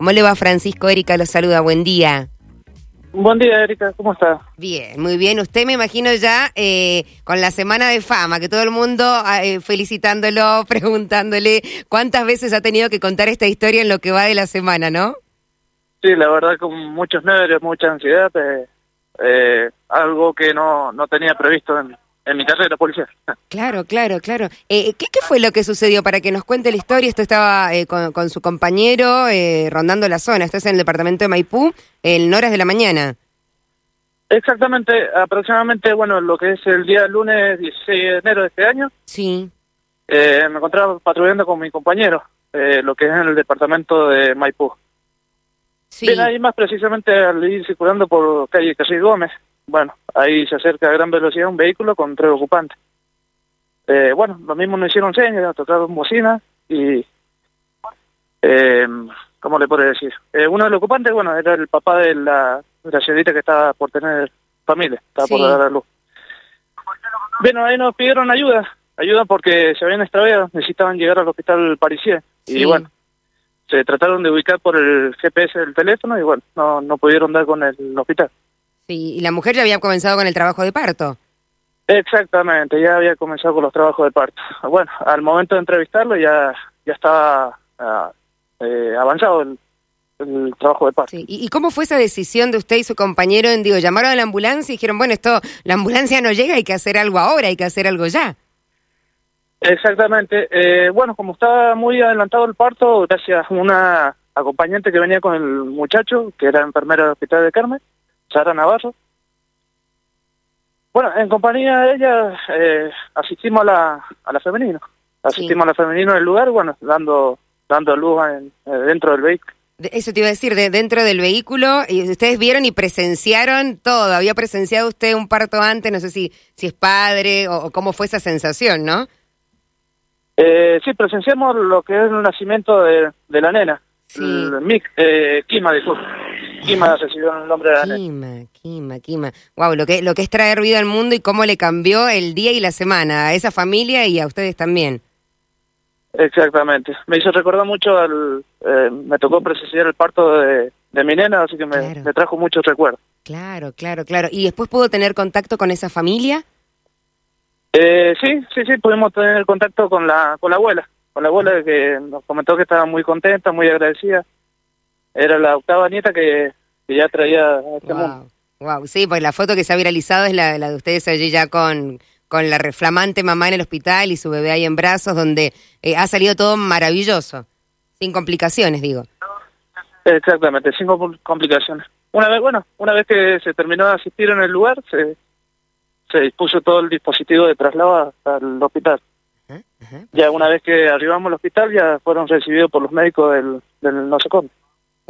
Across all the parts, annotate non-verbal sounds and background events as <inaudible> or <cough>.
¿Cómo le va Francisco? Erika lo saluda, buen día. Buen día, Erika, ¿cómo está? Bien, muy bien. Usted me imagino ya eh, con la semana de fama, que todo el mundo ah, eh, felicitándolo, <laughs> preguntándole cuántas veces ha tenido que contar esta historia en lo que va de la semana, ¿no? Sí, la verdad con muchos nervios, mucha ansiedad, eh, eh, algo que no, no tenía previsto en, en mi carrera policial. Claro, claro, claro. Eh, ¿qué, ¿Qué fue lo que sucedió? Para que nos cuente la historia, esto estaba eh, con, con su compañero eh, rondando la zona, esto es en el departamento de Maipú, en horas de la mañana. Exactamente, aproximadamente, bueno, lo que es el día lunes 16 de enero de este año, Sí. eh, me encontraba patrullando con mi compañero, eh, lo que es en el departamento de Maipú. Sí. Bien, ahí más precisamente al ir circulando por calle Casey Gómez, bueno, ahí se acerca a gran velocidad un vehículo con tres ocupantes. Eh, bueno, lo mismo nos hicieron señas, tocaron bocina y, eh, ¿cómo le puedo decir? Eh, uno de los ocupantes, bueno, era el papá de la, de la señorita que estaba por tener familia, estaba por dar a luz. Bueno, ahí nos pidieron ayuda, ayuda porque se habían extraviado, necesitaban llegar al hospital Parisier. Sí. Y bueno, se trataron de ubicar por el GPS del teléfono y bueno, no, no pudieron dar con el hospital. Sí, y la mujer ya había comenzado con el trabajo de parto. Exactamente, ya había comenzado con los trabajos de parto. Bueno, al momento de entrevistarlo ya, ya estaba ah, eh, avanzado el, el trabajo de parto. Sí. ¿Y, y cómo fue esa decisión de usted y su compañero en, digo, llamaron a la ambulancia y dijeron, bueno, esto, la ambulancia no llega, hay que hacer algo ahora, hay que hacer algo ya? Exactamente. Eh, bueno, como estaba muy adelantado el parto, gracias a una acompañante que venía con el muchacho, que era enfermera del Hospital de Carmen, Sara Navarro. Bueno, en compañía de ella eh, asistimos a la, a la femenino. Asistimos a la femenino en el lugar, bueno, dando dando luz en- eh, dentro del vehículo. De- Eso te iba a decir, de, dentro del vehículo, y ustedes vieron y presenciaron todo. Había presenciado usted un parto antes, no sé si, si es padre o, o cómo fue esa sensación, ¿no? Eh, sí, presenciamos lo que es el nacimiento de, de la nena. Sí. El Mic, eh, disculpe. Kima recibió el nombre de. Quima, quima, quima. Wow, lo que, lo que es traer vida al mundo y cómo le cambió el día y la semana a esa familia y a ustedes también. Exactamente. Me hizo recordar mucho al... eh, me tocó presenciar el parto de, de mi nena, así que me, Claro. me trajo muchos recuerdos. Claro, claro, claro. ¿Y después pudo tener contacto con esa familia? Eh, sí, sí, sí, pudimos tener contacto con la, con la abuela. Con la abuela que nos comentó que estaba muy contenta, muy agradecida. Era la octava nieta que, que ya traía a este mundo. Wow, wow, sí, pues la foto que se ha viralizado es la, la de ustedes allí ya con, con la reflamante mamá en el hospital y su bebé ahí en brazos, donde eh, ha salido todo maravilloso, sin complicaciones, digo. Exactamente, sin compl- complicaciones. Una vez, bueno, una vez que se terminó de asistir en el lugar, se, se dispuso todo el dispositivo de traslado hasta el hospital. Ajá, ajá. Ya una vez que arribamos al hospital, ya fueron recibidos por los médicos del, del no sé cómo.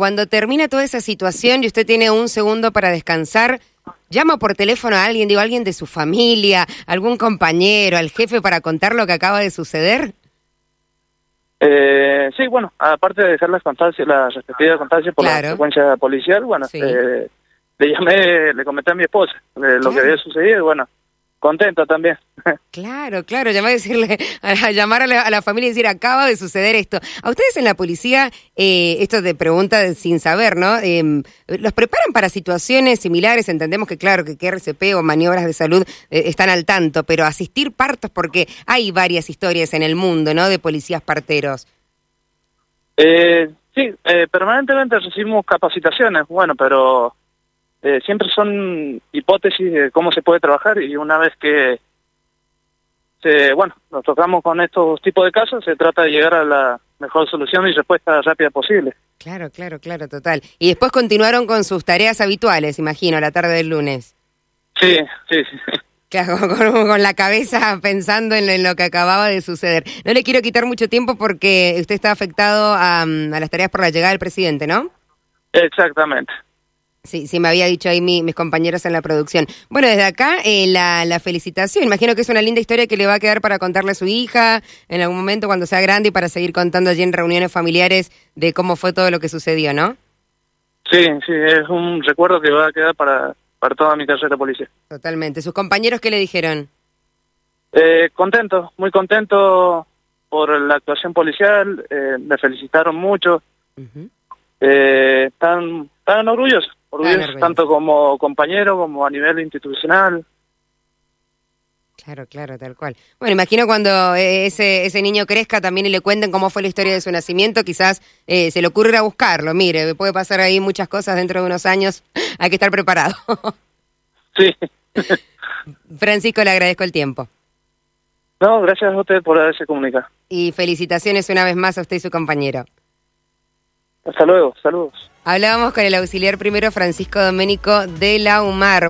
Cuando termina toda esa situación y usted tiene un segundo para descansar, llama por teléfono a alguien, digo, alguien de su familia, algún compañero, al jefe para contar lo que acaba de suceder. Eh, sí, bueno, aparte de dejar las constancias, las respectivas constancias por Claro. la secuencia policial, bueno, Sí. eh, le llamé, le comenté a mi esposa de lo Claro. que había sucedido y bueno, contenta también. <laughs> Claro, claro, llamar a decirle, a llamar a la, a la familia y decir, acaba de suceder esto. A ustedes en la policía, eh, esto te pregunta sin saber, ¿no? Eh, ¿Los preparan para situaciones similares? Entendemos que, claro, que, que RCP o maniobras de salud eh, están al tanto, pero asistir partos, porque hay varias historias en el mundo, ¿no? De policías parteros. Eh, sí, eh, permanentemente recibimos capacitaciones, bueno, pero eh, siempre son hipótesis de cómo se puede trabajar y una vez que se, bueno, nos tocamos con estos tipos de casos, se trata de llegar a la mejor solución y respuesta rápida posible. Claro, claro, claro, total. Y después continuaron con sus tareas habituales, imagino, la tarde del lunes. Sí, sí, sí. Claro, <laughs> con, con la cabeza pensando en lo, en lo que acababa de suceder. No le quiero quitar mucho tiempo porque usted está afectado a, a las tareas por la llegada del presidente, ¿no? Exactamente. Sí, sí, me había dicho ahí mi- mis compañeros en la producción. Bueno, desde acá eh, la, la felicitación. Imagino que es una linda historia que le va a quedar para contarle a su hija en algún momento cuando sea grande y para seguir contando allí en reuniones familiares de cómo fue todo lo que sucedió, ¿no? Sí, sí, es un recuerdo que va a quedar para, para toda mi carrera policial. Totalmente. ¿Sus compañeros qué le dijeron? Eh, contento, muy contento por la actuación policial, eh, me felicitaron mucho. Ujú. eh, están, están orgullosos, orgullosos, orgullosos. tanto como compañeros como a nivel institucional. Claro, claro, tal cual. Bueno, imagino cuando eh, ese, ese niño crezca también y le cuenten cómo fue la historia de su nacimiento, quizás eh, se le ocurre ir a buscarlo. Mire, puede pasar ahí muchas cosas dentro de unos años, <laughs> hay que estar preparado. <laughs> Sí. <laughs> Francisco, le agradezco el tiempo. No, gracias a usted por haberse comunicado. Y felicitaciones una vez más a usted y su compañero. Hasta luego, saludos. Hablábamos con el auxiliar primero Francisco Doménico de la UMAR.